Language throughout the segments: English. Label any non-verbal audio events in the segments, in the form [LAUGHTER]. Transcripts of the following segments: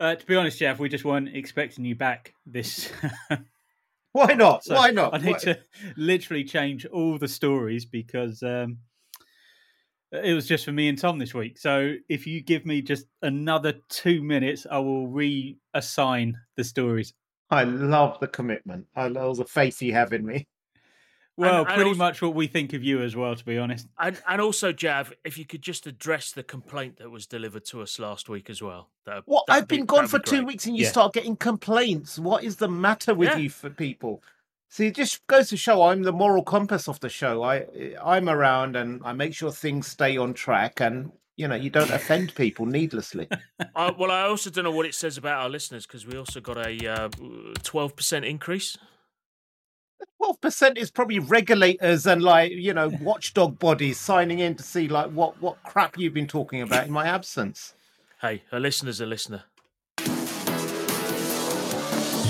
Uh, to be honest, Jeff, we just weren't expecting you back this. [LAUGHS] Why not? so Why not? I need Why- to literally change all the stories because um, it was just for me and Tom this week. So if you give me just another two minutes, I will reassign the stories. I love the commitment. I love the faith you have in me. Well, and pretty also- much what we think of you as well, to be honest. And and also, Jav, if you could just address the complaint that was delivered to us last week as well. That, What? I've be- been gone that'd for be two weeks and you Yeah. start getting complaints. What is the matter with Yeah. you for people? See, it just goes to show I'm the moral compass of the show. I I'm around and I make sure things stay on track and you know you don't offend people [LAUGHS] needlessly. Uh, well, I also don't know what it says about our listeners because we also got a twelve percent increase. Twelve percent is probably regulators and like you know watchdog bodies signing in to see like what what crap you've been talking about in my absence. Hey, a listener's a listener.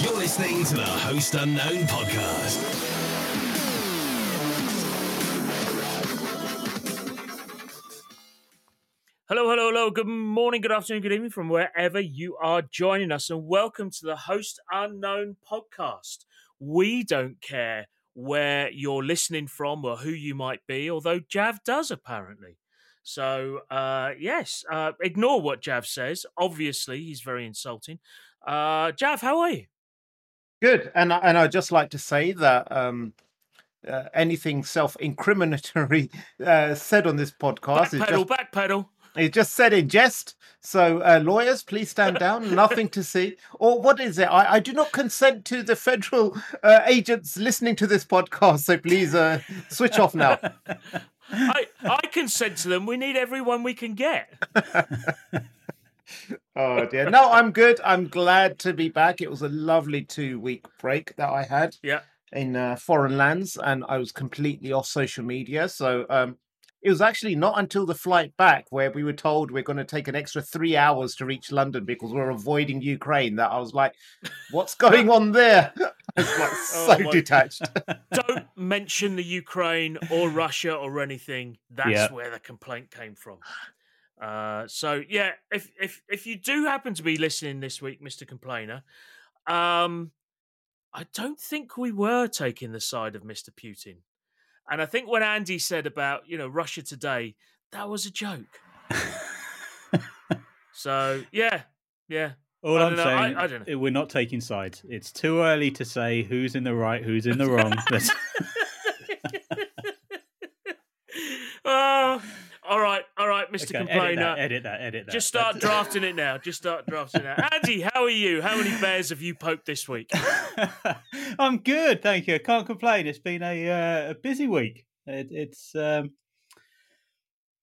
You're listening to the Host Unknown podcast. Hello, hello, hello. Good morning, good afternoon, good evening from wherever you are joining us, and welcome to the Host Unknown podcast. We don't care where you're listening from or who you might be, although Jav does apparently. So, uh, yes, uh, ignore what Jav says. Obviously, he's very insulting. Uh, Jav, how are you? Good, and and I'd just like to say that um, uh, anything self-incriminatory uh, said on this podcast is Backpedal, just backpedal. It's just said in jest. So uh, lawyers, please stand down. Nothing to see. Or what is it? I, I do not consent to the federal uh, agents listening to this podcast. So please uh, switch off now. [LAUGHS] I, I consent to them. We need everyone we can get. [LAUGHS] Oh dear. No, I'm good. I'm glad to be back. It was a lovely two-week break that I had. Yeah. in uh, foreign lands and I was completely off social media. So um, it was actually not until the flight back where we were told we're going to take an extra three hours to reach London because we're avoiding Ukraine that I was like, what's [LAUGHS] going on there? [LAUGHS] I was like so Oh detached. [LAUGHS] Don't mention the Ukraine or Russia or anything. That's Yeah. where the complaint came from. Uh, so yeah, if if if you do happen to be listening this week, Mister Complainer, um, I don't think we were taking the side of Mister Putin, and I think when Andy said about you know Russia today, that was a joke. [LAUGHS] so yeah, yeah, All I I- saying, I don't know. eh, we're not taking sides. It's too early to say who's in the right, who's in the wrong. [LAUGHS] [LAUGHS] Oh, all right, right, Mister Okay, edit Complainer. that, edit that, edit that. Just start That's- drafting it now. Just start drafting it. Andy, how are you? How many bears have you poked this week? [LAUGHS] I'm good, thank you. I can't complain. It's been a, uh, a busy week. It, it's um,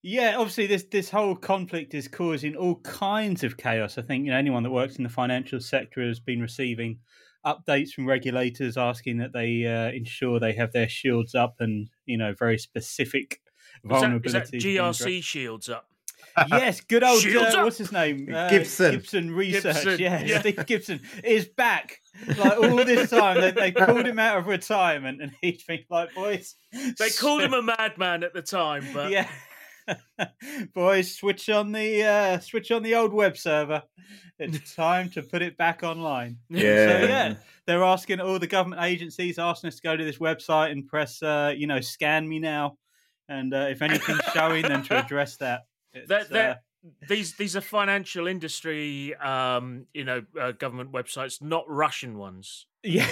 yeah, obviously this this whole conflict is causing all kinds of chaos. I think you know anyone that works in the financial sector has been receiving updates from regulators asking that they uh, ensure they have their shields up and you know very specific Is that, vulnerabilities. is that GRC addressed. shields up? [LAUGHS] Yes, good old Shields uh, up. what's his name? [LAUGHS] Uh, Gibson. Gibson Research. Gibson, Yeah, yeah. Steve Gibson is back. Like all this time, they, they [LAUGHS] called him out of retirement, and he's been like, "Boys, They called him a madman at the time, but yeah, boys, switch on the uh, switch on the old web server. It's time to put it back online." So yeah, they're asking all the government agencies asking us to go to this website and press, uh, you know, scan me now, and uh, if anything's showing, then to address that. It's, They're- they're- uh, these these are financial industry, um, you know, uh, government websites, not Russian ones. Yeah.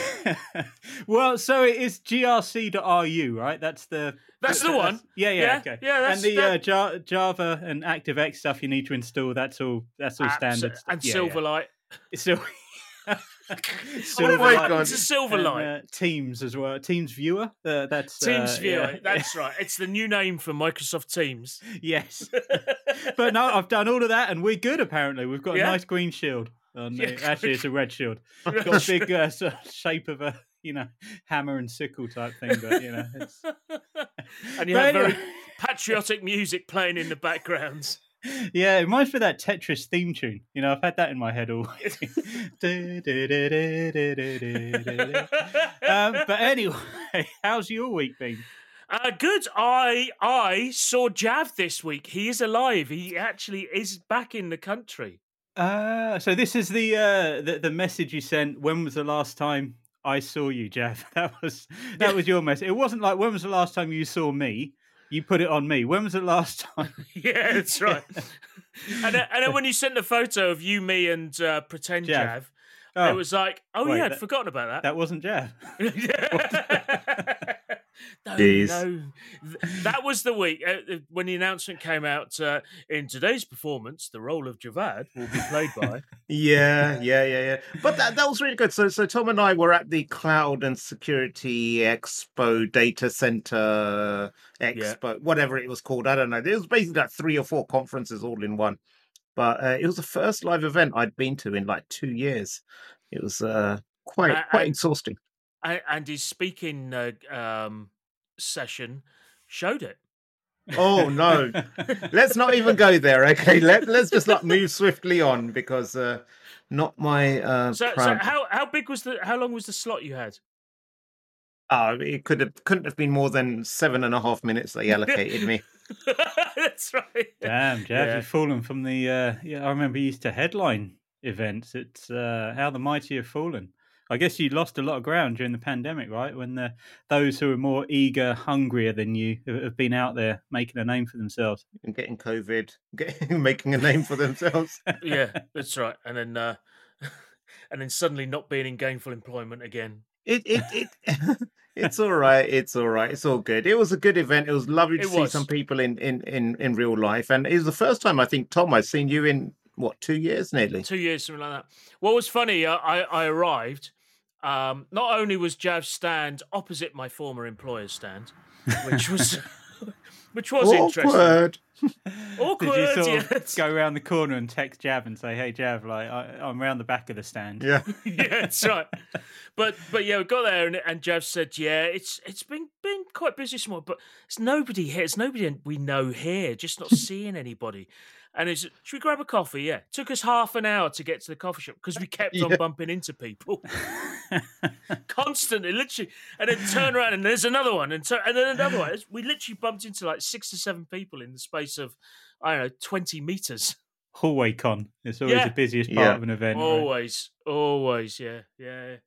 [LAUGHS] well, so it is grc.ru, right? That's the That's the one. Yeah, yeah, Yeah, okay. yeah, that's- and the that- uh, Ja- Java and ActiveX stuff you need to install. That's all. That's all Apps standard. stuff. and Yeah, Silverlight. Yeah. It's all. [LAUGHS] [LAUGHS] Oh my God. It's a Silverlight. And, uh, Teams as well. Teams Viewer. Uh, that's Teams uh, Viewer. yeah. That's [LAUGHS] right. It's the new name for Microsoft Teams. yes. [LAUGHS] but no, I've done all of that, and we're good. Apparently, we've got Yeah? a nice green shield. On the, Yeah, actually, it's a red shield. It's [LAUGHS] got a big uh, sort of shape of a you know hammer and sickle type thing, but you know. It's... and you But have very patriotic music playing in the background. Yeah, it reminds me of that Tetris theme tune. You know, I've had that in my head all. um, but anyway, how's your week been? Uh, good. I I saw Jav this week. He is alive. He actually is back in the country. Uh, so this is the, uh, the the message you sent. When was the last time I saw you, Jeff? That was that was your message. It wasn't like when was the last time you saw me. You put it on me. When was it last [LAUGHS] time? yeah, that's right. and, then, and then when you sent the photo of you, me, and uh, pretend Jav. Jav, Oh, it was like, oh wait, yeah, I'd that- forgotten about that. that wasn't Jeff. [LAUGHS] [LAUGHS] [LAUGHS] no, Jeez. no. That was the week uh, uh, when the announcement came out. Uh, in today's performance, the role of Javad will be played by. [LAUGHS] Yeah, [LAUGHS] yeah, yeah, yeah. But that, that was really good. So, so Tom and I were at the Cloud and Security Expo Data Center Expo, whatever it was called. I don't know. It was basically like three or four conferences all in one. But uh, it was the first live event I'd been to in like two years. It was uh, quite quite exhausting. And, and his speaking uh, um, session showed it. Oh no, let's not even go there. Okay, let let's just like move swiftly on because uh, not my uh, So, so how how big was the how long was the slot you had? Oh, it could have couldn't have been more than seven and a half minutes they allocated me. [LAUGHS] That's right. Damn, Jeff, Yeah. you've fallen from the. Uh, yeah, I remember you used to headline events. It's uh, how the mighty have fallen. I guess you lost a lot of ground during the pandemic, right? When the, those who are more eager, hungrier than you have have been out there making a name for themselves. and getting COVID, [LAUGHS] getting making a name for themselves. [LAUGHS] yeah, that's right. And then uh, [LAUGHS] and then suddenly not being in gainful employment again. It it it. It's all right. It's all right. It's all good. It was a good event. It was lovely to It see was. some people in, in, in, in real life. And it was the first time I think Tom I've seen you in what two years nearly. Two years, something like that. What was funny, uh, I I arrived. Um, not only was Jav's stand opposite my former employer's stand, which was [LAUGHS] [LAUGHS] which was interesting. Awkward. [LAUGHS] Awkward. Did you sort of go around the corner and text Jav and say, "Hey, Jav, like I, I'm around the back of the stand." Yeah. yeah, that's right. But but yeah, we got there and, and Jav said, yeah, it's it's been been quite busy this morning, but it's nobody here. It's nobody we know here. Just not seeing anybody. And it's should we grab a coffee? Yeah, took us half an hour to get to the coffee shop because we kept on bumping into people [LAUGHS] constantly, literally. And then turn around and there's another one, and, turn, and then another one. We literally bumped into like six to seven people in the space of I don't know twenty meters. Hallway con. It's always Yeah. the busiest part Yeah. of an event. right? Always, always, yeah, yeah,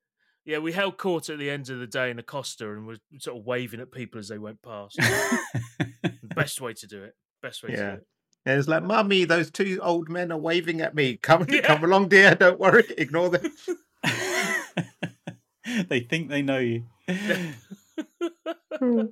yeah. We held court at the end of the day in Acosta and were sort of waving at people as they went past. [LAUGHS] Best way to do it. Best way to do it. And it's like, Mummy, those two old men are waving at me. Come Yeah. come along, dear. Don't worry. [LAUGHS] Ignore them. [LAUGHS] they think they know you. Hmm. [LAUGHS]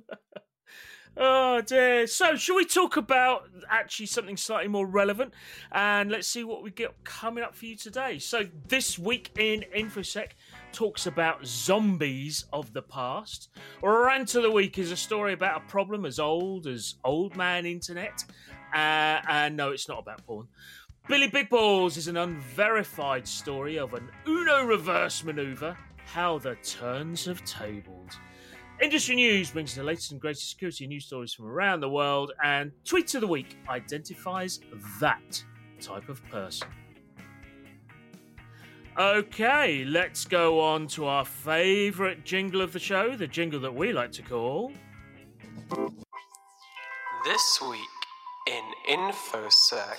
Oh dear. So, shall we talk about actually something slightly more relevant? And let's see what we get coming up for you today. So, this week in InfoSec talks about zombies of the past. Rant of the week is a story about a problem as old as old man internet. Uh, and no, it's not about porn. Billy Big Balls is an unverified story of an Uno reverse maneuver. How the turns have tabled. Industry News brings the latest and greatest security news stories from around the world, and Tweet of the Week identifies that type of person. Okay, let's go on to our favourite jingle of the show, the jingle that we like to call. This week in InfoSec.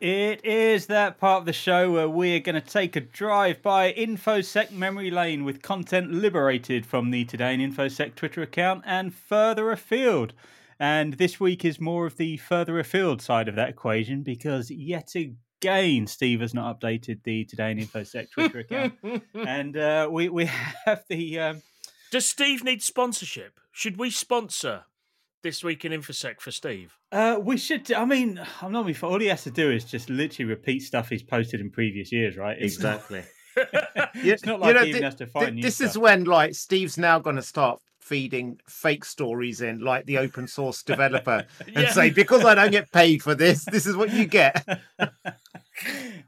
It is that part of the show where we are going to take a drive by InfoSec memory lane with content liberated from the Today in InfoSec Twitter account and further afield. And this week is more of the further afield side of that equation because yet again, Steve has not updated the Today in InfoSec Twitter account. [LAUGHS] and uh, we, we [LAUGHS] have the. Um, Does Steve need sponsorship? Should we sponsor this week in InfoSec for Steve? Uh, we should. I mean, I'm not. All he has to do is just literally repeat stuff he's posted in previous years, right? It's not- Exactly. [LAUGHS] it's not like he even has to find new this is when like Steve's now going to start feeding fake stories in like the open source [LAUGHS] developer and Yeah. say because I don't get paid for this, this is what you get. [LAUGHS]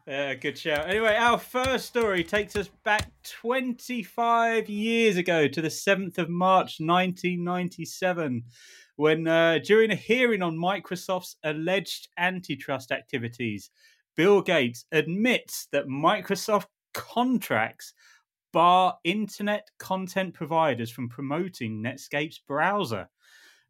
Yeah, good show. Anyway, our first story takes us back 25 years ago to the 7th of March 1997, when uh, during a hearing on Microsoft's alleged antitrust activities, Bill Gates admits that Microsoft contracts bar internet content providers from promoting Netscape's browser.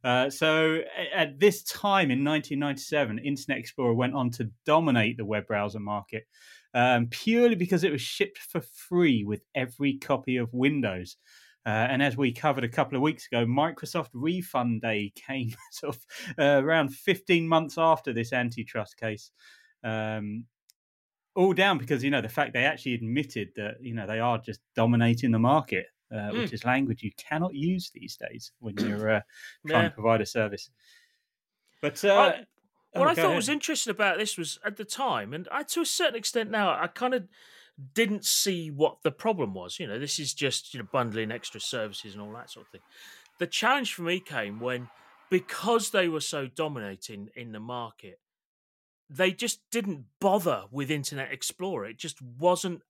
Uh, so at this time in 1997, Internet Explorer went on to dominate the web browser market um, purely because it was shipped for free with every copy of Windows. Uh, and as we covered a couple of weeks ago, Microsoft Refund Day [LAUGHS] came sort of uh, around 15 months after this antitrust case. Um, all down because you know the fact they actually admitted that you know they are just dominating the market, uh, which is language you cannot use these days when [CLEARS THROAT] you're uh, trying Yeah. to provide a service. But I- uh, what oh, I thought ahead. was interesting about this was at the time, and I, to a certain extent now, I kind of didn't see what the problem was. You know, this is just you know bundling extra services and all that sort of thing. The challenge for me came when, because they were so dominating in the market, they just didn't bother with Internet Explorer. It just wasn't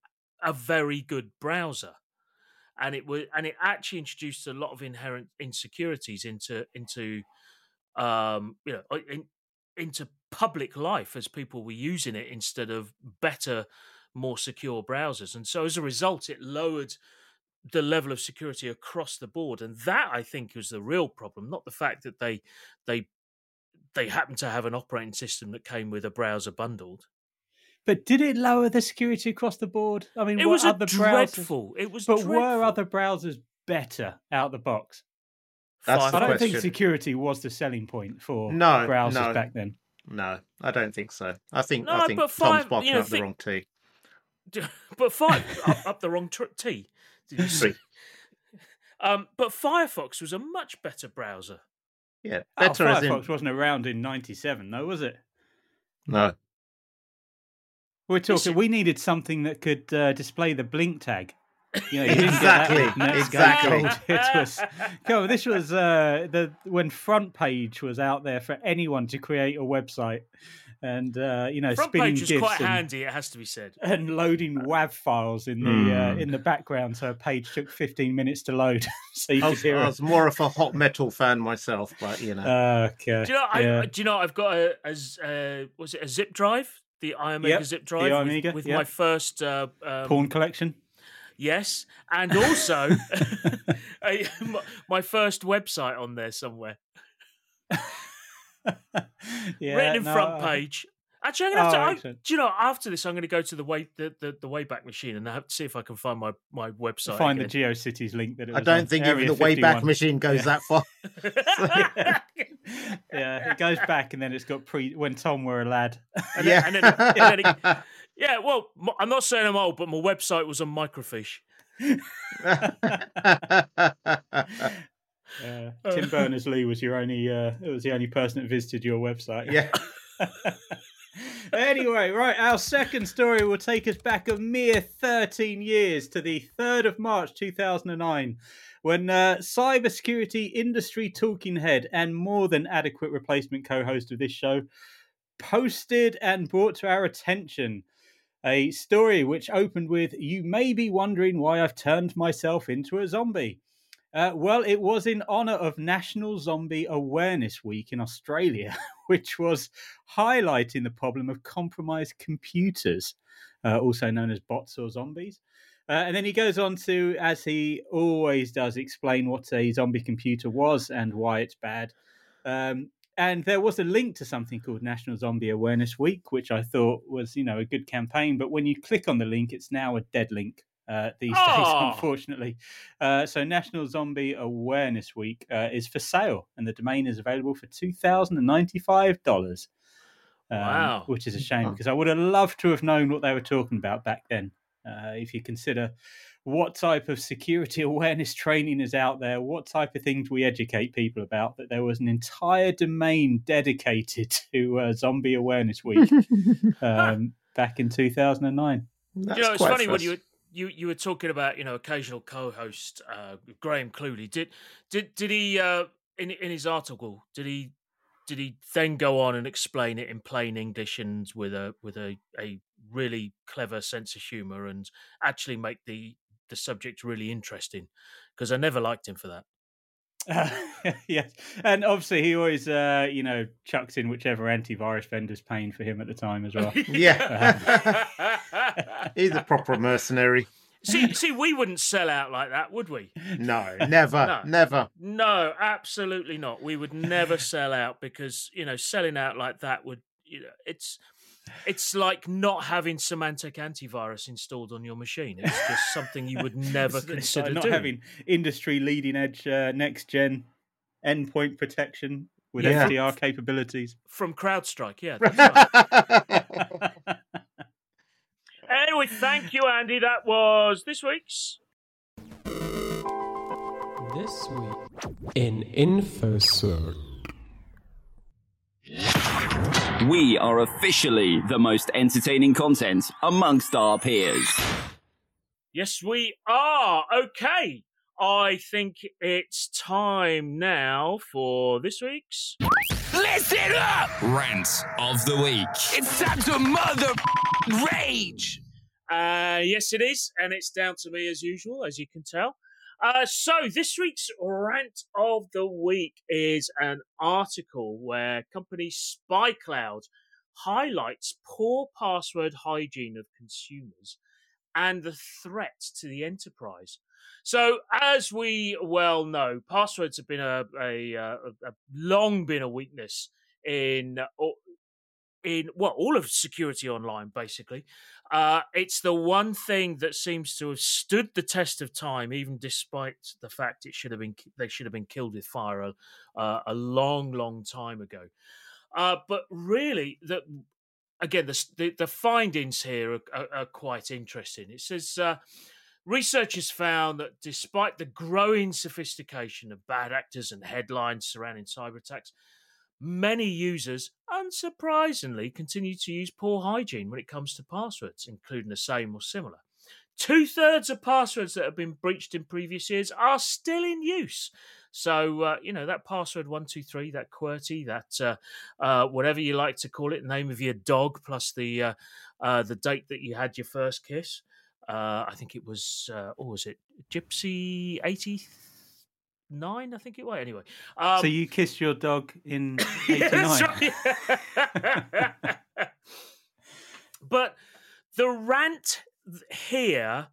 a very good browser. And it was, and it actually introduced a lot of inherent insecurities into into um, you know, in, into public life as people were using it instead of better, more secure browsers. And so as a result, it lowered the level of security across the board. And that I think was the real problem, not the fact that they they they happened to have an operating system that came with a browser bundled. but did it lower the security across the board? I mean, It was a other browsers? dreadful. It was But dreadful. were other browsers better out the box? That's I the don't think security was the selling point for No, browsers no. back then. No, I don't think so. I think No, I think but Tom's five- barking you know, up the think- wrong tee. [LAUGHS] but five up, up the wrong tr- T. Did you [LAUGHS] say? Three. Um, but Firefox was a much better browser. Yeah, Oh, better as Firefox in wasn't around in '97, though, was it? no. We're talking. We needed something that could uh, display the blink tag. You know, you didn't get that with Exactly, exactly. [LAUGHS] It was, go, this was uh, the when FrontPage was out there for anyone to create a website, and uh, you know, Front spinning page was GIFs quite and, handy, it has to be said. [LAUGHS] and loading WAV files in the uh, Hmm. in the background, so a page took 15 minutes to load, [LAUGHS] so you I could was, hear I it. was more of a HoTMetaL fan myself, but you know. Okay. Do you know? I, do you know? I've got a uh, was it a zip drive? The Iomega Yep, zip the drive with- Iomega, with, yep. my first uh, um, Porn collection. Yes, and also [LAUGHS] a, my- my first website on there somewhere, [LAUGHS] yeah, written in no, front I- page. Actually, I'm gonna have oh, to. Oh, I- do you know? After this, I'm going to go to the way the, the, the Wayback Machine and have to see if I can find my my website. Find again. the GeoCities link that it I don't on. think Area even the Wayback 51. Machine goes Yeah. that far. [LAUGHS] [LAUGHS] yeah, it goes back and then it's got pre when Tom were a lad. And yeah. then- and then- and then it- yeah, well, I'm not saying I'm old, but my website was on microfiche. Uh, Tim Berners Lee was your only uh, it was the only person that visited your website. yeah. [LAUGHS] anyway, right, our second story will take us back a mere 13 years to the 3rd of March 2009 when uh, cybersecurity industry talking head and more than adequate replacement co-host of this show posted and brought to our attention a story which opened with you may be wondering why I've turned myself into a zombie. Uh, well, it was in honour of National Zombie Awareness Week in Australia, [LAUGHS] which was highlighting the problem of compromised computers, uh, also known as bots or zombies. Uh, and then he goes on to, as he always does, explain what a zombie computer was and why it's bad. Um, and there was a link to something called National Zombie Awareness Week, which I thought was, you know, a good campaign. But when you click on the link, it's now a dead link uh, these days, [LAUGHS] Oh. unfortunately. Uh, so National Zombie Awareness Week uh, is for sale, and the domain is available for two thousand and ninety-five dollars. Um, Wow. Which is a shame because I would have loved to have known what they were talking about back then. Uh, if you consider what type of security [LAUGHS] awareness training is out there, what type of things we educate people about, that there was an entire domain dedicated [LAUGHS] to uh, Zombie Awareness Week um, back in 2009. That's you know, it's quite funny when you were, you you were talking about you know occasional co-host uh, Graham Cluley. Did did did he uh, in in his article? Did he did he then go on and explain it in plain English and with a with a a really clever sense of humor and actually make the the subject really interesting? Because I never liked him for that. Uh, [LAUGHS] yes, and obviously he always, uh, you know, chucks in whichever antivirus vendor's paying for him at the time as well. [LAUGHS] Yeah. [LAUGHS] He's a proper mercenary. see, see, we wouldn't sell out like that, would we? No, never, No. never. No, absolutely not. We would never sell out because you know selling out like that would you know it's it's like not having Symantec antivirus installed on your machine. It's just something you would [LAUGHS] never It's- it's consider like not doing. having industry leading edge uh, next gen endpoint protection with Yeah. XDR capabilities. From CrowdStrike, yeah. That's right. [LAUGHS] anyway, thank you, Andy. That was this week's. This week in InfoSec. We are officially the most entertaining content amongst our peers. Yes, we are. Okay. I think it's time now for this week's. Listen up! Rant of the week. It's time to mother rage. Uh, yes, it is, and it's down to me as usual, as you can tell. Uh, so this week's rant of the week is an article where company SpyCloud highlights poor password hygiene of consumers and the threat to the enterprise. So, as we well know, passwords have been a, a, a, a long been a weakness in in well all of security online basically uh, it's the one thing that seems to have stood the test of time even despite the fact it should have been they should have been killed with fire a, uh, a long long time ago. Uh, but really the again the, the, the findings here are, are, are quite interesting. It says uh, Researchers found that despite the growing sophistication of bad actors and headlines surrounding cyber attacks, many users, unsurprisingly, continue to use poor hygiene when it comes to passwords, including the same or similar. Two thirds of passwords that have been breached in previous years are still in use. So, uh, you know, that password 123, that QWERTY, that uh, uh, whatever you like to call it, name of your dog plus the, uh, uh, the date that you had your first kiss. Uh, I think it was, what was it? Gypsy 89, I think it was. Anyway. Um, so you kissed your dog in [LAUGHS] yeah, that's 89? right. [LAUGHS] but the rant here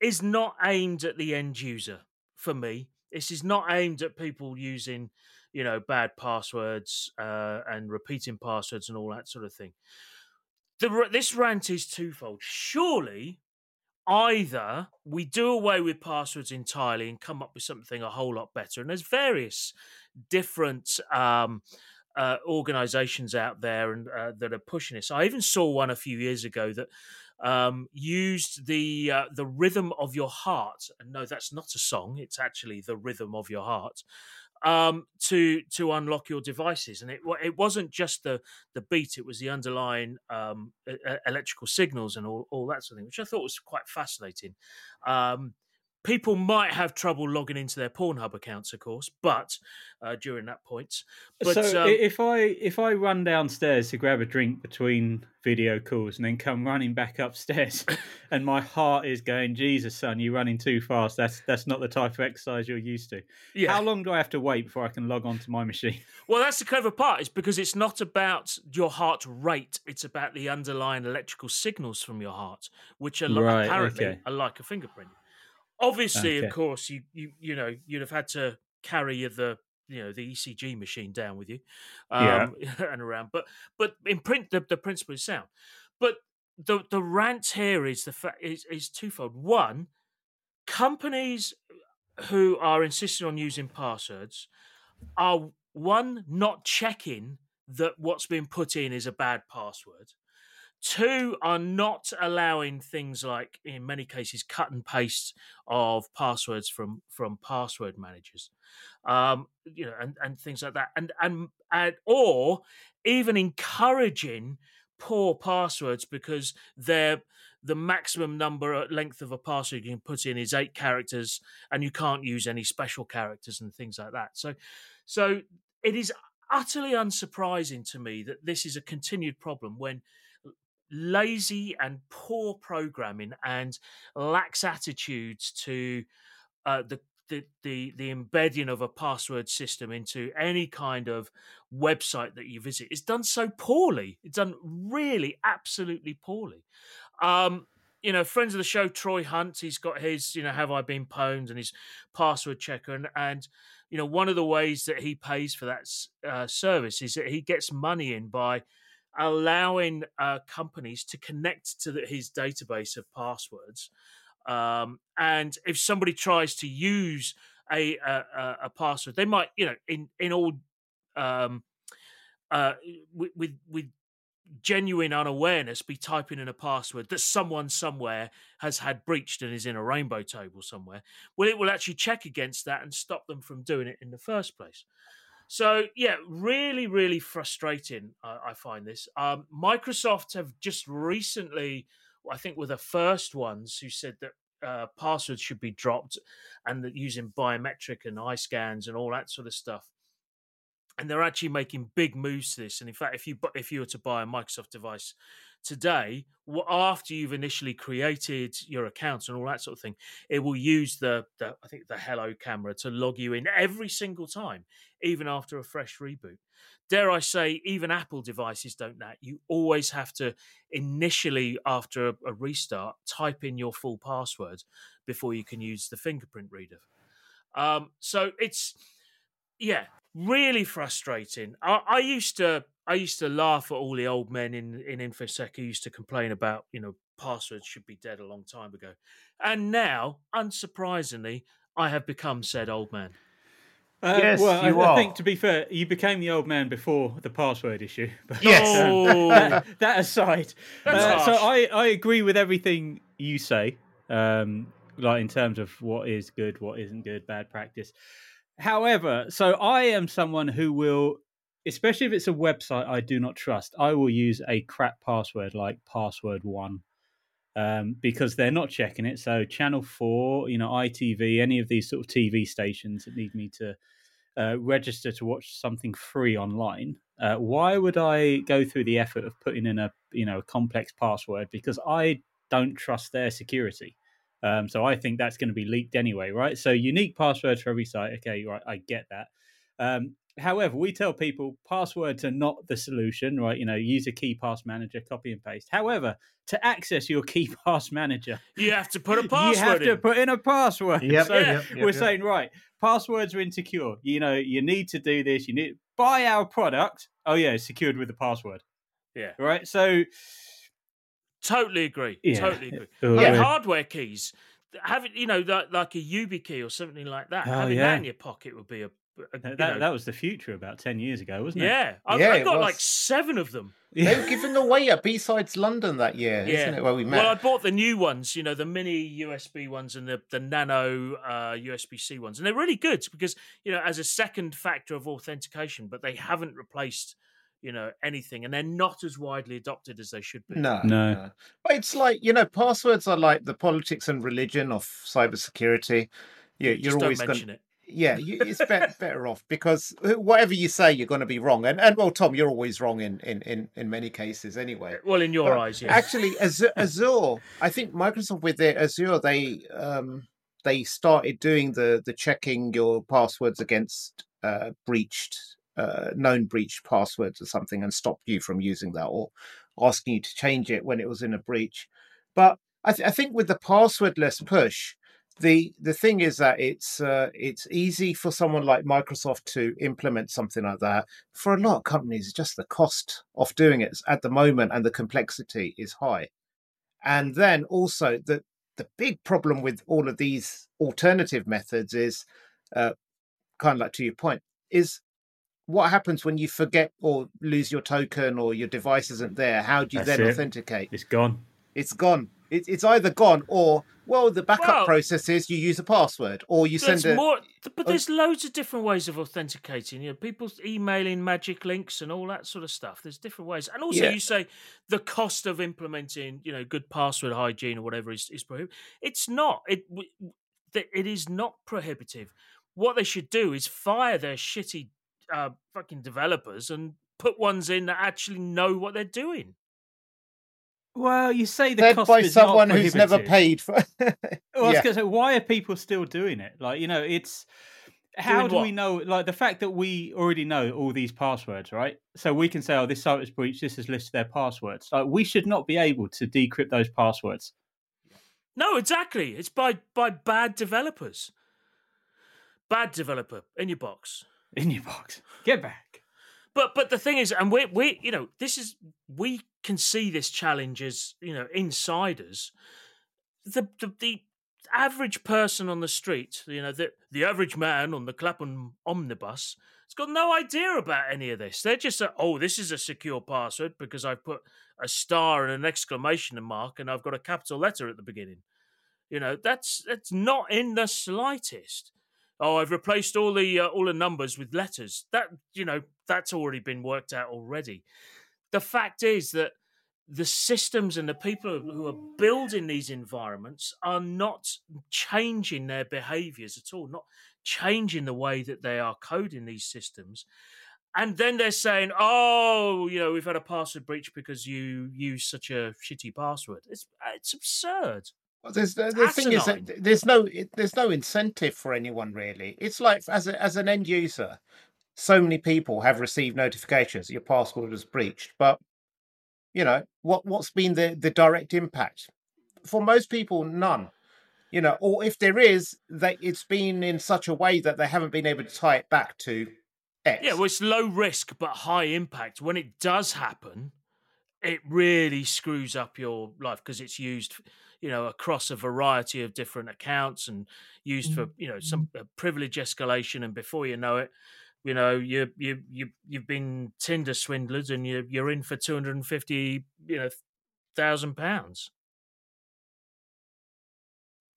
is not aimed at the end user for me. This is not aimed at people using, you know, bad passwords uh, and repeating passwords and all that sort of thing. The, this rant is twofold. Surely, either we do away with passwords entirely and come up with something a whole lot better, and there's various different um, uh, organizations out there and uh, that are pushing this. I even saw one a few years ago that um, used the uh, the rhythm of your heart. And no, that's not a song; it's actually the rhythm of your heart um, to to unlock your devices. And it it wasn't just the the beat; it was the underlying um, electrical signals and all, all that sort of thing, which I thought was quite fascinating. Um, people might have trouble logging into their Pornhub accounts, of course, but uh, during that point, but so um, if I if I run downstairs to grab a drink between video calls and then come running back upstairs, [COUGHS] and my heart is going, Jesus, son, you're running too fast. That's that's not the type of exercise you're used to. yeah. How long do I have to wait before I can log on to my machine? [LAUGHS] Well, that's the clever part, is because it's not about your heart rate; it's about the underlying electrical signals from your heart, which are Right, apparently okay. are like a fingerprint. Obviously, Okay. of course, you you you know you'd have had to carry the you know the ECG machine down with you, Yeah. um, [LAUGHS] and around. But but in print, the, the principle is sound. But the the rant here is the fact is is twofold. One, companies who are insisting on using passwords are one not checking that what's been put in is a bad password two are not allowing things like in many cases cut and paste of passwords from from password managers. Um you know and and things like that. And and, and or even encouraging poor passwords because they're the maximum number length of a password you can put in is eight characters and you can't use any special characters and things like that. So so it is utterly unsurprising to me that this is a continued problem when lazy and poor programming and lax attitudes to uh, the, the the the embedding of a password system into any kind of website that you visit is done so poorly. It's done really absolutely poorly. Um, you know, friends of the show, Troy Hunt, he's got his, you know, have I been pwned and his password checker, and, and you know, one of the ways that he pays for that uh, service is that he gets money in by allowing uh, companies to connect to the, his database of passwords. Um, and if somebody tries to use a, a, a password, they might, you know, in in all um, uh, with, with with genuine unawareness be typing in a password that someone somewhere has had breached and is in a rainbow table somewhere well it will actually check against that and stop them from doing it in the first place so yeah really really frustrating i find this um, microsoft have just recently i think were the first ones who said that uh, passwords should be dropped and that using biometric and eye scans and all that sort of stuff and they're actually making big moves to this. And in fact, if you if you were to buy a Microsoft device today, after you've initially created your accounts and all that sort of thing, it will use the, the I think the Hello camera to log you in every single time, even after a fresh reboot. Dare I say, even Apple devices don't that. You always have to initially, after a, a restart, type in your full password before you can use the fingerprint reader. Um, so it's yeah, really frustrating. I, I, used to I used to laugh at all the old men in in infosec who used to complain about you know passwords should be dead a long time ago, and now, unsurprisingly, I have become said old man. Uh, yes, well, you I, are. I think to be fair, you became the old man before the password issue. [LAUGHS] But, yes. Oh. [LAUGHS] that, that, aside, uh, so I, I agree with everything you say, um, like in terms of what is good, what isn't good, bad practice. However, so I am someone who will, especially if it's a website I do not trust, I will use a crap password like password one. Um, because they're not checking it. So, Channel 4, you know, ITV, any of these sort of TV stations that need me to uh, register to watch something free online, uh, why would I go through the effort of putting in a, you know, a complex password? Because I don't trust their security. Um, so I think that's going to be leaked anyway, right? So unique passwords for every site. Okay, right, I get that. Um, however, we tell people passwords are not the solution, right? You know, use a KeePass manager, copy and paste. However, to access your [LAUGHS] key pass manager, you have to put a password. [LAUGHS] You have in. to put in a password. Yep, so yep, yep, we're yep. saying right, passwords are insecure. You know, you need to do this. You need buy our product. Oh yeah, it's secured with a password. Yeah. Right. So Totally agree. Yeah. Totally agree. [LAUGHS] Oh, yeah, hardware keys. Having you know like, like a YubiKey or something like that. Oh, having yeah. that in your pocket would be a. a that, that, that was the future about ten years ago, wasn't it? Yeah, I've, yeah, I've got like seven of them. [LAUGHS] They were giving away at B-Sides London that year, yeah. isn't it? Where we met. Well, I bought the new ones, you know, the mini USB ones and the the nano uh, USB C ones, and they're really good because you know as a second factor of authentication, but they haven't replaced you know anything and they're not as widely adopted as they should be no no, no. it's like you know passwords are like the politics and religion of cybersecurity yeah you're Just always going to yeah you, it's better, [LAUGHS] better off because uh, whatever you say you're going to be wrong and, and well tom you're always wrong in in in, in many cases anyway well in your but eyes yes. actually azure, [LAUGHS] azure i think microsoft with their azure they um they started doing the the checking your passwords against uh breached uh, known breached passwords or something and stopped you from using that or asking you to change it when it was in a breach. But I, th- I think with the passwordless push, the the thing is that it's uh, it's easy for someone like Microsoft to implement something like that. For a lot of companies, just the cost of doing it at the moment and the complexity is high. And then also the the big problem with all of these alternative methods is uh, kind of like to your point is what happens when you forget or lose your token or your device isn't there? How do you That's then it. authenticate? It's gone. It's gone. It, it's either gone or well, the backup well, process is you use a password or you send a. More, but there's loads of different ways of authenticating. You know, people emailing magic links and all that sort of stuff. There's different ways, and also yeah. you say the cost of implementing, you know, good password hygiene or whatever is is prohibitive. It's not. It it is not prohibitive. What they should do is fire their shitty uh, fucking developers and put ones in that actually know what they're doing. Well, you say the Led cost by is someone who's never paid for. [LAUGHS] [LAUGHS] well, I was going to say, why are people still doing it? Like, you know, it's how doing do what? we know? Like the fact that we already know all these passwords, right? So we can say, "Oh, this site was breached. This has listed their passwords." Like, we should not be able to decrypt those passwords. No, exactly. It's by by bad developers. Bad developer in your box. In your box. Get back. But but the thing is, and we we you know this is we can see this challenge as you know insiders. The the, the average person on the street, you know, the the average man on the Clapham omnibus, has got no idea about any of this. They're just, uh, oh, this is a secure password because I've put a star and an exclamation mark and I've got a capital letter at the beginning. You know, that's that's not in the slightest. Oh, I've replaced all the uh, all the numbers with letters. That you know, that's already been worked out already. The fact is that the systems and the people who are building these environments are not changing their behaviors at all, not changing the way that they are coding these systems. And then they're saying, "Oh, you know, we've had a password breach because you use such a shitty password." It's it's absurd. Well, there's the, the thing is that there's no there's no incentive for anyone really. It's like as a, as an end user, so many people have received notifications that your password was breached, but you know what what's been the the direct impact for most people none you know or if there is that it's been in such a way that they haven't been able to tie it back to x Yeah, well, it's low risk but high impact. When it does happen, it really screws up your life because it's used, you know, across a variety of different accounts and used for, you know, some uh, privilege escalation. And before you know it, you know, you you you you've been Tinder swindlers and you you're in for two hundred and fifty, you know, thousand pounds.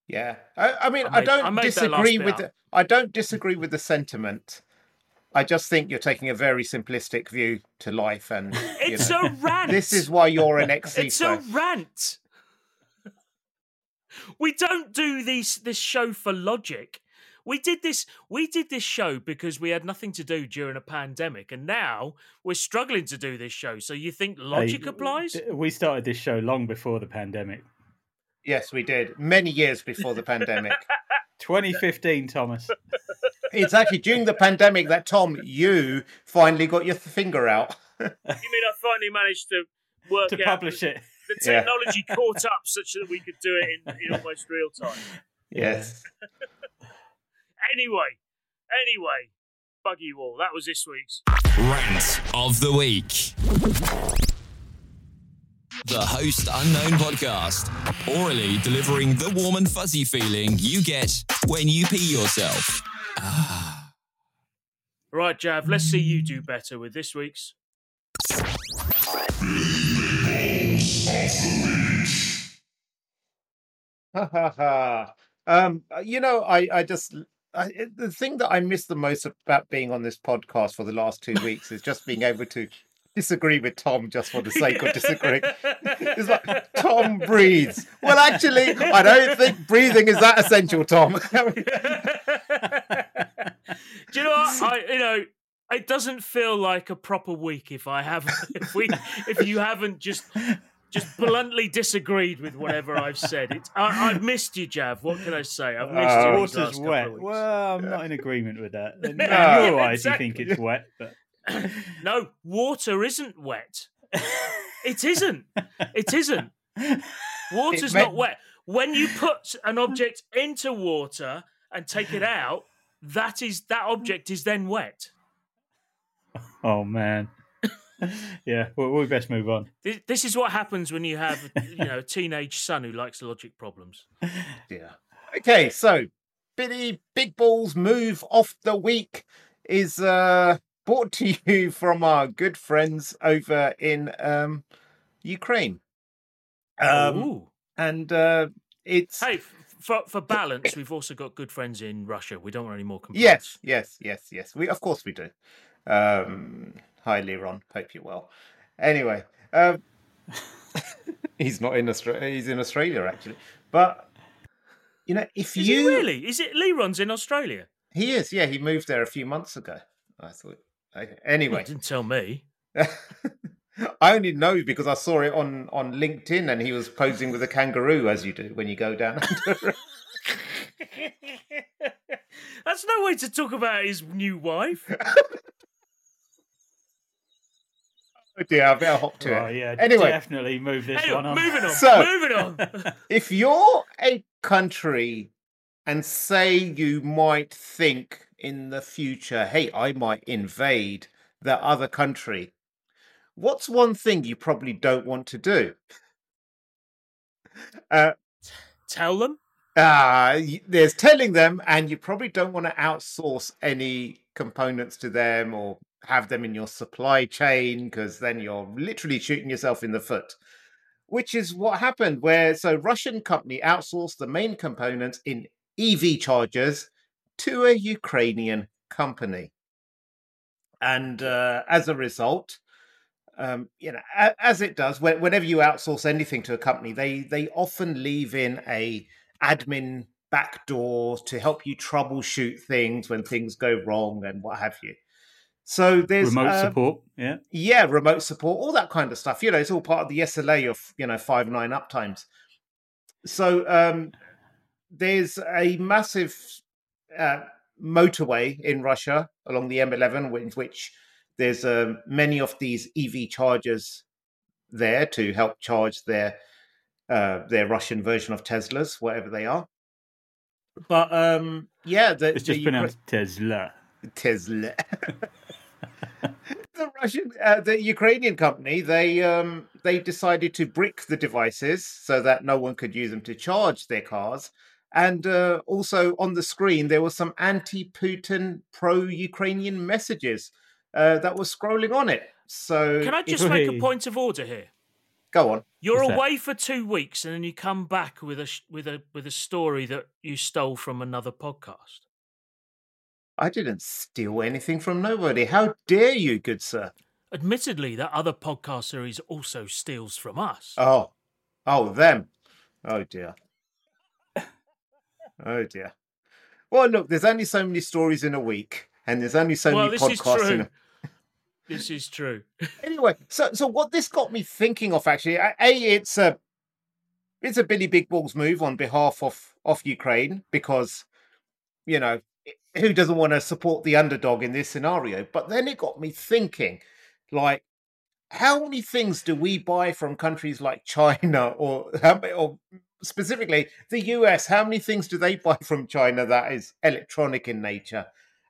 yeah i, I mean I i, made- I don't last disagree with the, i don't disagree with the sentiment i just think you're taking a very simplistic view to life and [LAUGHS] It's know, a rant. this is why you're an ex It's a rant. We don't do these this show for logic. We did this we did this show because we had nothing to do during a pandemic and now we're struggling to do this show. So you think logic Hey, applies? We started this show long before the pandemic. yes we did many years before the pandemic [LAUGHS] 2015, Thomas. [LAUGHS] It's actually during the pandemic that Tom, you finally got your finger out. [LAUGHS] You mean I finally managed to work to out publish it. the Yeah. technology caught up such that we could do it in, in almost real time. Yes. [LAUGHS] Anyway, anyway, buggy wall. That was this week's. Rant of the week. The Host Unknown podcast. Orally delivering the warm and fuzzy feeling you get when you pee yourself. [SIGHS] Right, Jav, let's see you do better with this week's. [LAUGHS] Um, you know, I, I just I, the thing that I miss the most about being on this podcast for the last two weeks is just being able to disagree with Tom just for the sake of disagreeing. [LAUGHS] It's like Tom breathes. Well, actually, I don't think breathing is that essential, Tom. [LAUGHS] Do you know what? I you know it doesn't feel like a proper week if I have if we if you haven't just just bluntly disagreed with whatever I've said. It's I, I've missed you, Jav. What can I say? I've missed Uh, you. Water's wet. of weeks. Well, I'm not in agreement with that. In Yeah, your eyes, exactly. you think it's wet, but [COUGHS] No, water isn't wet. It isn't. It isn't. Water's meant- not wet. When you put an object into water and take it out, that is that object is then wet. oh man. yeah, well, we best move on. This, this is what happens when you have, you know, a teenage son who likes logic problems. Yeah. Okay, so Billy Big Balls move off the week is uh brought to [LAUGHS] you from our good friends over in um Ukraine. Um and uh it's Hey, for for [COUGHS] balance, we've also got good friends in Russia. We don't want any more complaints. yes, yes, yes, yes. We of course we do. Um hi Leron, hope you're well. Anyway, um [LAUGHS] he's not in Australia he's in Australia actually. But you know, if Is you he really? Is it Leron's in Australia? He is, yeah. He moved there a few months ago. I thought. I, You anyway, didn't tell me. [LAUGHS] I only know because I saw it on on LinkedIn, and he was posing with a kangaroo, as you do when you go down. under- [LAUGHS] That's no way to talk about his new wife. [LAUGHS] Oh dear, I better hop to it. Oh, it. yeah, Anyway. definitely move this Anyway, one on. moving on. So- moving on. If you're a country and say you might think in the future, hey, I might invade that other country, what's one thing you probably don't want to do? Uh, Tell them. Ah, there's telling them, and you probably don't want to outsource any components to them or have them in your supply chain because then you're literally shooting yourself in the foot. Which is what happened. Where so Russian company outsourced the main components in EV chargers to a Ukrainian company, and uh, as a result, um, you know, as it does, whenever you outsource anything to a company, they they often leave in a admin backdoor to help you troubleshoot things when things go wrong and what have you. So there's Remote uh, support. Yeah. yeah, remote support, all that kind of stuff. You know, it's all part of the SLA of you know five nine uptimes. So um, there's a massive uh, motorway in Russia along the M11, in which there's um, many of these EV chargers there to help charge their uh, their Russian version of Teslas, whatever they are. But um, yeah, the, It's just the Ukra- pronounced Tesla. Tesla. [LAUGHS] [LAUGHS] the Russian, uh, the Ukrainian company, they um, they decided to brick the devices so that no one could use them to charge their cars. And uh, also on the screen, there were some anti-Putin, pro-Ukrainian messages uh, that were scrolling on it. So Can I just make a point of order here? go on? You're What's that? away for two weeks, and then you come back with a with a with a story that you stole from another podcast. I didn't steal anything from nobody. How dare you, good sir? Admittedly, that other podcast series also steals from us. Oh, oh, them. Oh dear. Oh dear. Well, look, there's only so many stories in a week, and there's only so well, many this is podcasts in true. a. [LAUGHS] this is true. [LAUGHS] Anyway, so so what this got me thinking of actually, a, a it's a it's a Billy Big Balls move on behalf of of Ukraine because you know who doesn't want to support the underdog in this scenario? But then it got me thinking, like, how many things do we buy from countries like [LAUGHS] China or how or specifically the US? How many things do they buy from China that is electronic in nature?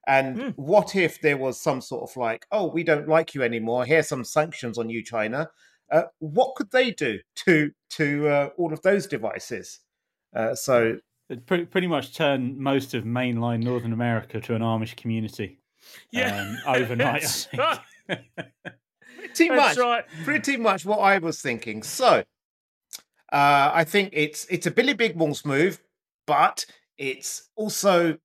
And Hmm. what if there was some sort of like, oh, we don't like you anymore. Here's some sanctions on you, China. Uh, what could they do to to uh, all of those devices? Uh, so It pretty, pretty much turned most of mainline Northern America to an Amish community Yeah, um, overnight. I [LAUGHS] That's think. [LAUGHS] right. pretty That's much, right. pretty much what I was thinking. So uh, I think it's it's a Billy Big Balls move, but it's also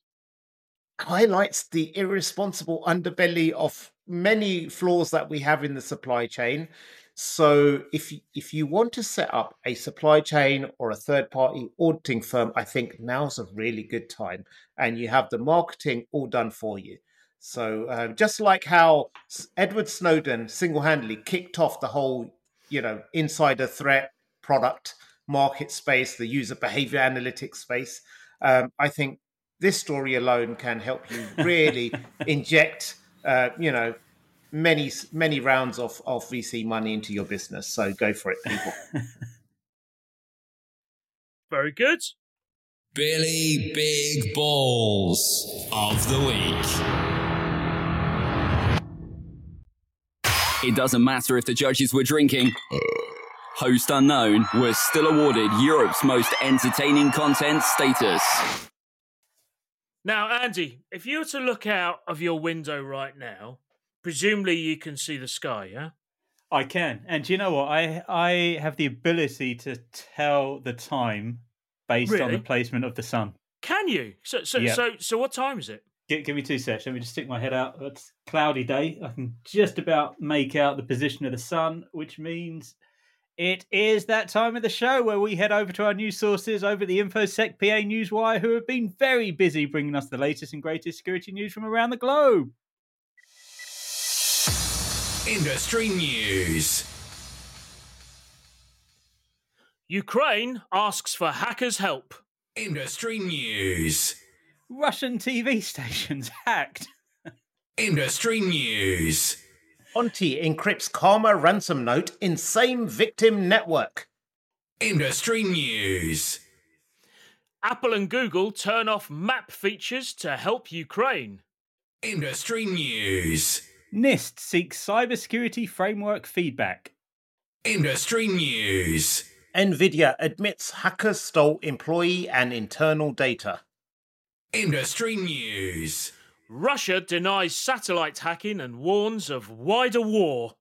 highlights the irresponsible underbelly of many flaws that we have in the supply chain. So if if you want to set up a supply chain or a third party auditing firm, I think now's a really good time, and you have the marketing all done for you. So uh, just like how Edward Snowden single handedly kicked off the whole, you know, insider threat product market space, the user behavior analytics space, um, I think this story alone can help you [LAUGHS] really inject, uh, you know, many many rounds of, of VC money into your business. So go for it, people. [LAUGHS] Very good. Billy Big Balls of the Week. It doesn't matter if the judges were drinking. Host Unknown was still awarded Europe's most entertaining content status. Now, Andy, if you were to look out of your window right now, presumably you can see the sky, yeah? I can, and do you know what? I I have the ability to tell the time based on the placement of the sun. Can you? So, so, Yeah. so, so, what time is it? Give, give me two seconds. Let me just stick my head out. It's cloudy day. I can just about make out the position of the sun, which means it is that time of the show where we head over to our news sources over the InfoSec PA Newswire, who have been very busy bringing us the latest and greatest security news from around the globe. Industry News. Ukraine asks for hackers' help. Industry News. Russian TV [LAUGHS] stations hacked. Industry News. Conti encrypts Karma ransom note in same victim network. Industry news. Apple and Google turn off map features to help Ukraine. Industry news. NIST seeks cybersecurity framework feedback. Industry news. Nvidia admits hackers stole employee and internal data. Industry news. Russia denies satellite hacking and warns of wider war.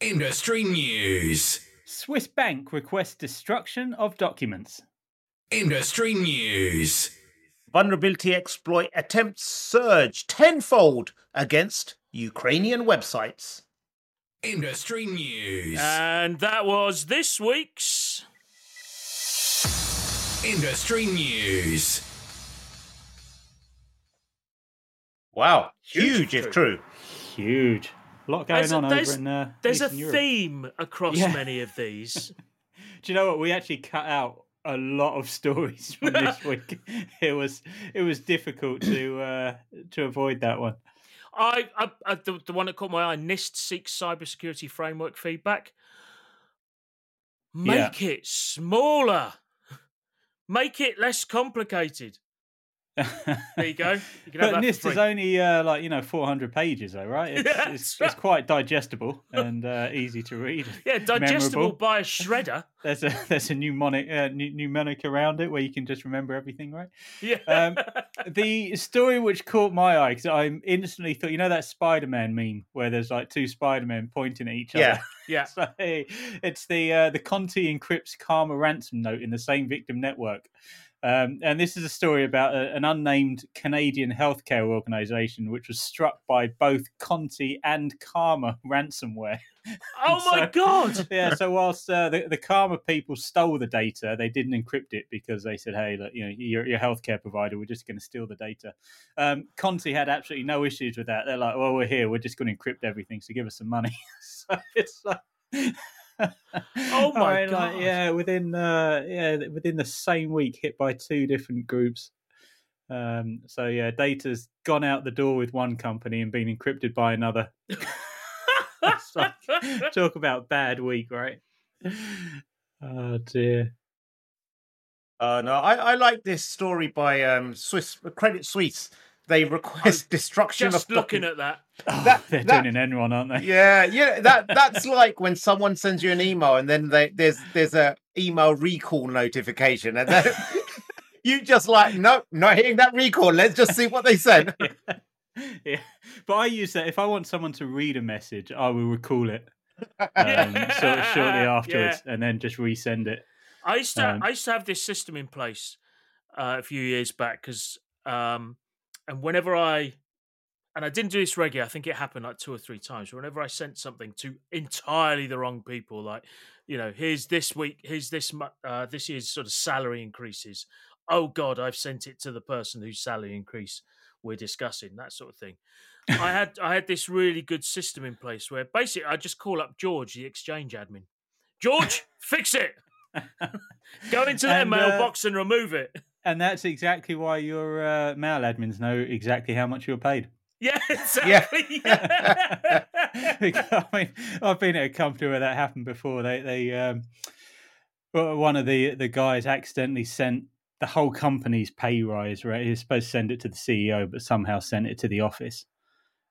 Industry news. Swiss bank requests destruction of documents. Industry news. Vulnerability exploit attempts surge tenfold against Ukrainian websites. Industry news. And that was this week's. Industry news. Wow, Huge huge, if true. Huge. A lot going There's a- on over there's- in uh, There's a Europe. theme across Yeah. many of these. [LAUGHS] Do you know what? We actually cut out a lot of [LAUGHS] stories from this [LAUGHS] week. It was it was difficult to uh, to avoid that one. I, I, I the, the one that caught my eye, NIST seeks cybersecurity framework feedback. Yeah. Make it smaller. Make it less complicated. There you go. You can but NIST is only uh, like you know 400 pages though, right? [LAUGHS] It's, Yeah, it's, that's it's quite digestible and uh, easy to read. [LAUGHS] Yeah, digestible memorable. by a shredder. There's a [LAUGHS] there's a mnemonic uh, mne- mnemonic around it where you can just remember everything, right? Yeah. Um, [LAUGHS] the story which caught my eye because I instantly thought, you know, that Spider-Man meme where there's like two Spider-Men pointing at each Yeah. other. [LAUGHS] yeah. So it's the uh, the Conti encrypts Karma ransom note in the same victim network. Um, and this is a story about a, an unnamed Canadian healthcare organization which was struck by both Conti and Karma ransomware. [LAUGHS] Oh my So- god. [LAUGHS] yeah, so whilst uh, the, the Karma people stole the data, they didn't encrypt it because they said, hey, look, you know, you're, you're healthcare provider, we're just going to steal the data. Um, Conti had absolutely no issues with that. They're like, well, we're here, we're just going to encrypt everything, so give us some money. [LAUGHS] so it's like. Oh my I mean, like, God. yeah, within uh, yeah, within the same week, hit by two different groups. Um, so yeah, data's gone out the door with one company and been encrypted by another. [LAUGHS] Like, talk about bad week, right? Oh dear. Uh, no, I, I like this story by um, Swiss Credit Suisse. They request [LAUGHS] destruction Just of looking at that. [LAUGHS] Oh, That- they're that- doing an Enron, aren't they? Yeah, yeah, that that's like when someone sends you an email and then they, there's there's a email recall notification and then you just like nope, not hitting that recall. Let's just see what they said. [LAUGHS] yeah, but I use that if I want someone to read a message, I will recall it um, sort of shortly [LAUGHS] afterwards, and then just resend it. I used to Um, I used to have this system in place uh, a few years back because um, and whenever I and I didn't do this regularly, I think it happened like two or three times. Whenever I sent something to entirely the wrong people, like you know, here's this week, here's this uh, this year's sort of salary increases. Oh God, I've sent it to the person whose salary increase we're discussing, that sort of thing. I [LAUGHS] had I had this really good system in place where basically I just call up George, the exchange admin. George, [LAUGHS] fix it. Go into their And, uh, mailbox and remove it. And that's exactly why your uh, mail admins know exactly how much you're paid. Yeah, [LAUGHS] exactly. I mean, I've been at a company where that happened before. They, they, um, one of the the guys accidentally sent the whole company's pay rise. Right, he was supposed to send it to the CEO, but somehow sent it to the office,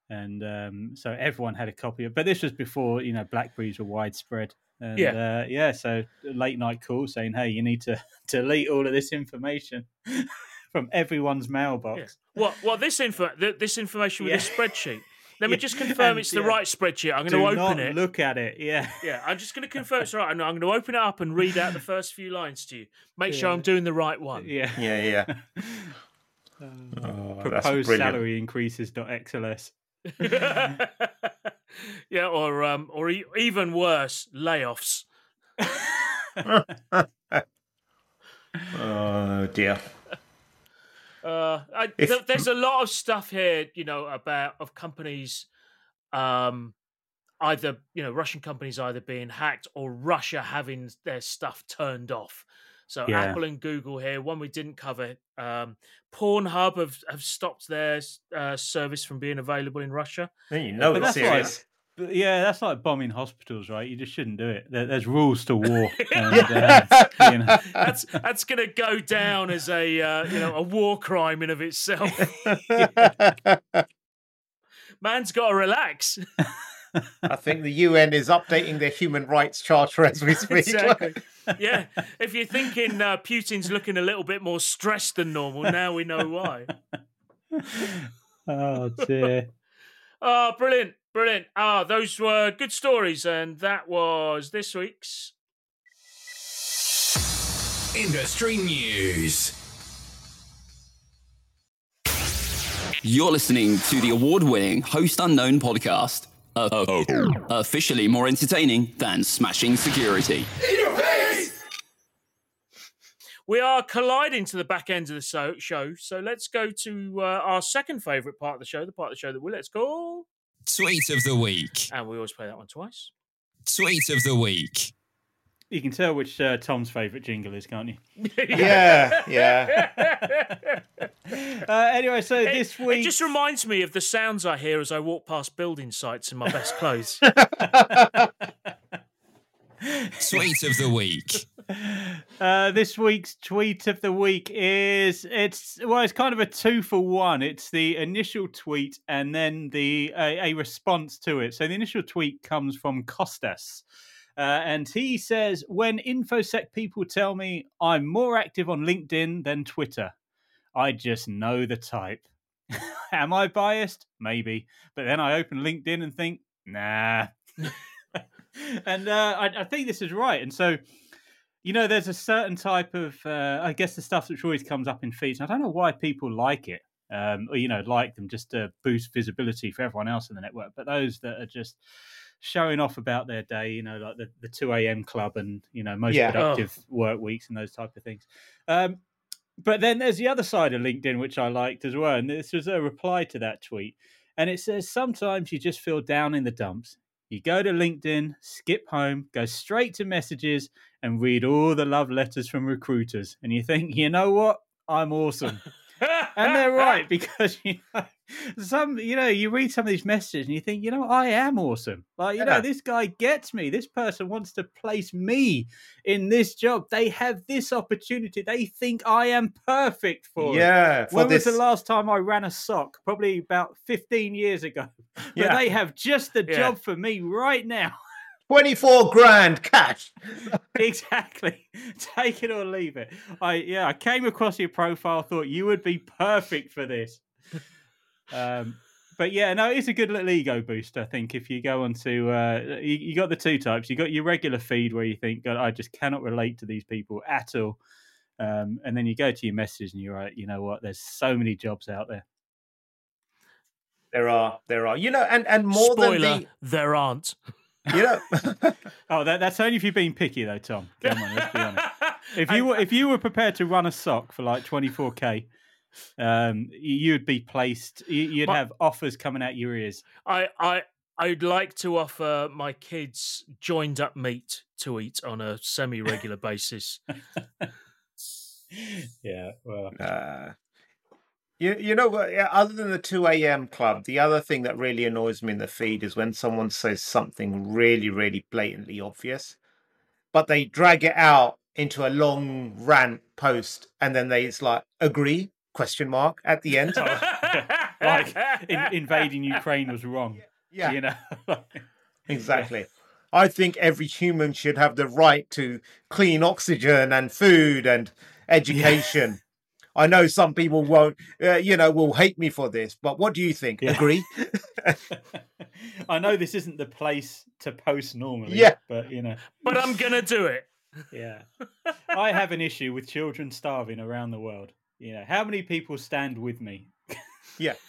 and um, so everyone had a copy of. But this was before you know Blackberries were widespread. And, Yeah. uh, yeah. So late night call saying, "Hey, you need to [LAUGHS] delete all of this information [LAUGHS] from everyone's mailbox." what? What? This info? th- This information with Yeah. this spreadsheet. Let me just confirm and, it's the yeah. right spreadsheet. I'm going Do to open not it. look at it. Yeah. Yeah, I'm just going [LAUGHS] to confirm it's right. I'm, I'm going to open it up and read out the first few lines to you. Make sure I'm doing the right one. Yeah. Yeah, yeah. [LAUGHS] Um, Oh, proposed brilliant. salary increases dot xls. [LAUGHS] yeah, or um, or e- even worse, layoffs. Oh dear. Uh, I, If- th- there's a lot of stuff here, you know, about of companies, um, either you know Russian companies either being hacked or Russia having their stuff turned off. So Yeah. Apple and Google here. One we didn't cover. Um, Pornhub have, have stopped their uh, service from being available in Russia. Then you know But it's that's like- serious. But yeah, that's like bombing hospitals, right? You just shouldn't do it. There, there's rules to war. [LAUGHS] And, uh, you know. That's that's going to go down as a uh, you know a war crime in of itself. [LAUGHS] Man's got to relax. [LAUGHS] I think the UN is updating their human rights charter as we speak. exactly. Yeah. If you're thinking uh, Putin's looking a little bit more stressed than normal, now we know why. oh dear. Oh, brilliant. Brilliant. Ah, those were good stories. And that was this week's. Industry news. You're listening to the award winning Host Unknown podcast. Uh, uh, officially more entertaining than Smashing Security. We are colliding to the back end of the so- show. So let's go to uh, our second favourite part of the show, the part of the show that we let's call. Tweet of the week. And we always play that one twice. Tweet of the week. You can tell which uh, Tom's favourite jingle is, can't you? [LAUGHS] Yeah, yeah. [LAUGHS] Uh, anyway, so It- this week. It just reminds me of the sounds I hear as I walk past building sites in my best clothes. [LAUGHS] Tweet of the week. Uh, this week's tweet of the week is it's well, it's kind of a two for one. It's the initial tweet and then the a, response to it. So the initial tweet comes from Costas. Uh, and he says, when InfoSec people tell me I'm more active on LinkedIn than Twitter, I just know the type. [LAUGHS] Am I biased? Maybe. But then I open LinkedIn and think, nah. [LAUGHS] and uh, I, I think this is right. And so, you know, there's a certain type of, uh, I guess, the stuff which always comes up in feeds. I don't know why people like it, um, or you know, like them just to boost visibility for everyone else in the network. But those that are just showing off about their day, you know, like the, the 2 a.m. club and, you know, most Yeah. productive work weeks and those type of things. Um, but then there's the other side of LinkedIn, which I liked as well. And this was a reply to that tweet. And it says, sometimes you just feel down in the dumps. You go to LinkedIn, skip home, go straight to messages, and read all the love letters from recruiters. And you think, you know what? I'm awesome. [LAUGHS] and they're right because [LAUGHS] you know some you know you read some of these messages and you think you know i am awesome like you know this guy gets me this person wants to place me in this job they have this opportunity they think i am perfect for it Yeah, for when this. was the last time I ran a SOC? Probably about 15 years ago. [LAUGHS] But Yeah. they have just the Yeah. job for me right now. 24 grand cash. [LAUGHS] exactly. Take it or leave it. I yeah, I came across your profile, thought you would be perfect for this. Um but yeah, no, it's a good little ego boost. I think if you go onto, uh, you, you got the two types. You got your regular feed where you think, God, I just cannot relate to these people at all, um, and then you go to your messages and you're like, you know what? There's so many jobs out there. There are, there are. You know, and and more Spoiler, than the, there aren't. You know, [LAUGHS] Oh, that, that's only if you're being picky, though, Tom. Come on, let's be honest. [LAUGHS] If you were if you were prepared to run a SOC for like 24k, um, you'd be placed. you- You'd My- have offers coming out your ears. I, I, I'd like to offer my kids joined up meat to eat on a semi regular basis. [LAUGHS] Yeah, well, uh, you you know other than the two a.m. club, the other thing that really annoys me in the feed is when someone says something really, really blatantly obvious, but they drag it out into a long rant post, and then they it's like agree question mark at the end. [LAUGHS] like in, invading Ukraine was wrong. yeah, You know, [LAUGHS] Exactly. I think every human should have the right to clean oxygen and food and education. I know some people won't, uh, you know, will hate me for this, but what do you think? Yeah. Agree? [LAUGHS] I know this isn't the place to post normally. Yeah. but you know, but I'm gonna do it. yeah. I have an issue with children starving around the world. You know, how many people stand with me? Yeah. [LAUGHS]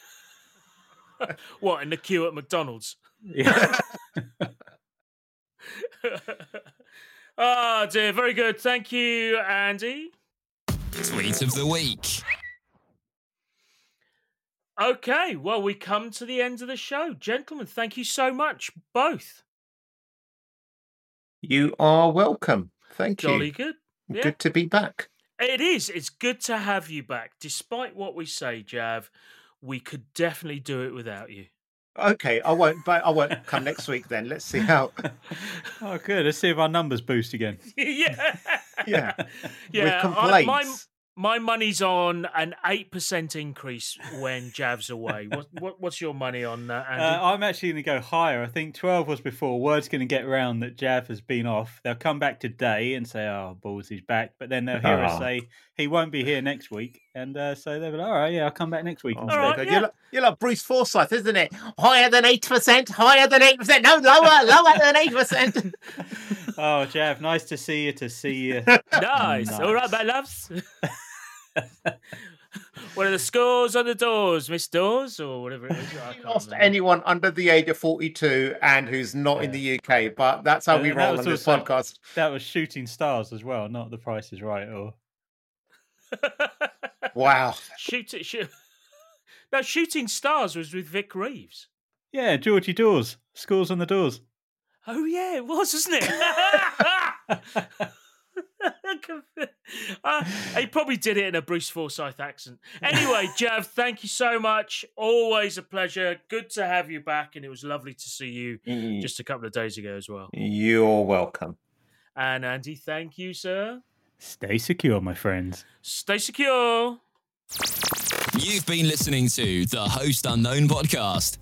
What in the queue at McDonald's? Yeah. oh [LAUGHS] dear, very good. Thank you, Andy. Tweet of the week. Okay, well, we come to the end of the show. Gentlemen, thank you so much, both. You are welcome. Thank Jolly you. Jolly good. Yeah. Good to be back. It is. It's good to have you back. Despite what we say, Jav, we could definitely do it without you. Okay, I won't. But I won't come next week. Then let's see how. [LAUGHS] Oh, good. Let's see if our numbers boost again. [LAUGHS] yeah. Yeah, Yeah. with I- my, my money's on an 8% increase when Jav's away. What, what, what's your money on that, Andy? Uh, I'm actually going to go higher. I think 12 was before. Word's going to get around that Jav has been off. They'll come back today and say, oh, Balls, he's back. But then they'll hear us Ah. say he won't be here next week. And uh, so they'll be like, all right, yeah, I'll come back next week. Oh, instead." right, you yeah. go. You're, like, you're like Bruce Forsyth, isn't it? Higher than eight percent. Higher than eight percent. No, lower, [LAUGHS] lower than eight percent. [LAUGHS] Oh, Jeff, nice to see you, to see you. [LAUGHS] nice. All right, my loves. what are the scores on the doors, Miss Doors, or whatever it is? I Lost remember. anyone under the age of forty-two and who's not in the UK, but that's how Uh, we that roll was on this podcast. That was Shooting Stars as well, not The Price is Right. Or Wow. Shoot it, shoot. No, Shooting Stars was with Vic Reeves. Yeah, George Dawes. Scores on the doors. Oh yeah, it was, wasn't it? [LAUGHS] uh, he probably did it in a Bruce Forsyth accent. Anyway, [LAUGHS] Jav, thank you so much. Always a pleasure. Good to have you back, and it was lovely to see you just a couple of days ago as well. You're welcome. And Andy, thank you, sir. Stay secure, my friends. Stay secure. You've been listening to the Host Unknown podcast.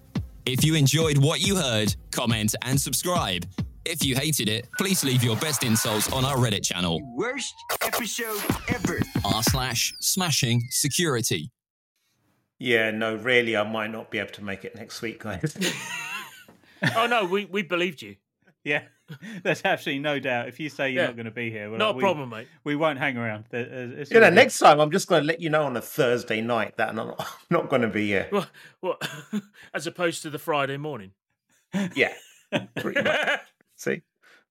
If you enjoyed what you heard, comment and subscribe. If you hated it, please leave your best insults on our Reddit channel, Worst episode ever. r slash smashing security. Yeah, no, really, I might not be able to make it next week, guys. [LAUGHS] Oh no, we, we believed you. [LAUGHS] Yeah, [LAUGHS] there's absolutely no doubt. If you say you're Yeah. not going to be here, we're Not like, a we- problem, mate. We won't hang around. There- it's you know, good. next time I'm just going to let you know on a Thursday night that I'm not, [LAUGHS] I'm not going to be here. Well, well, [LAUGHS] as opposed to the Friday morning. Yeah, pretty much. See,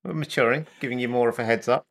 we're maturing, giving you more of a heads up.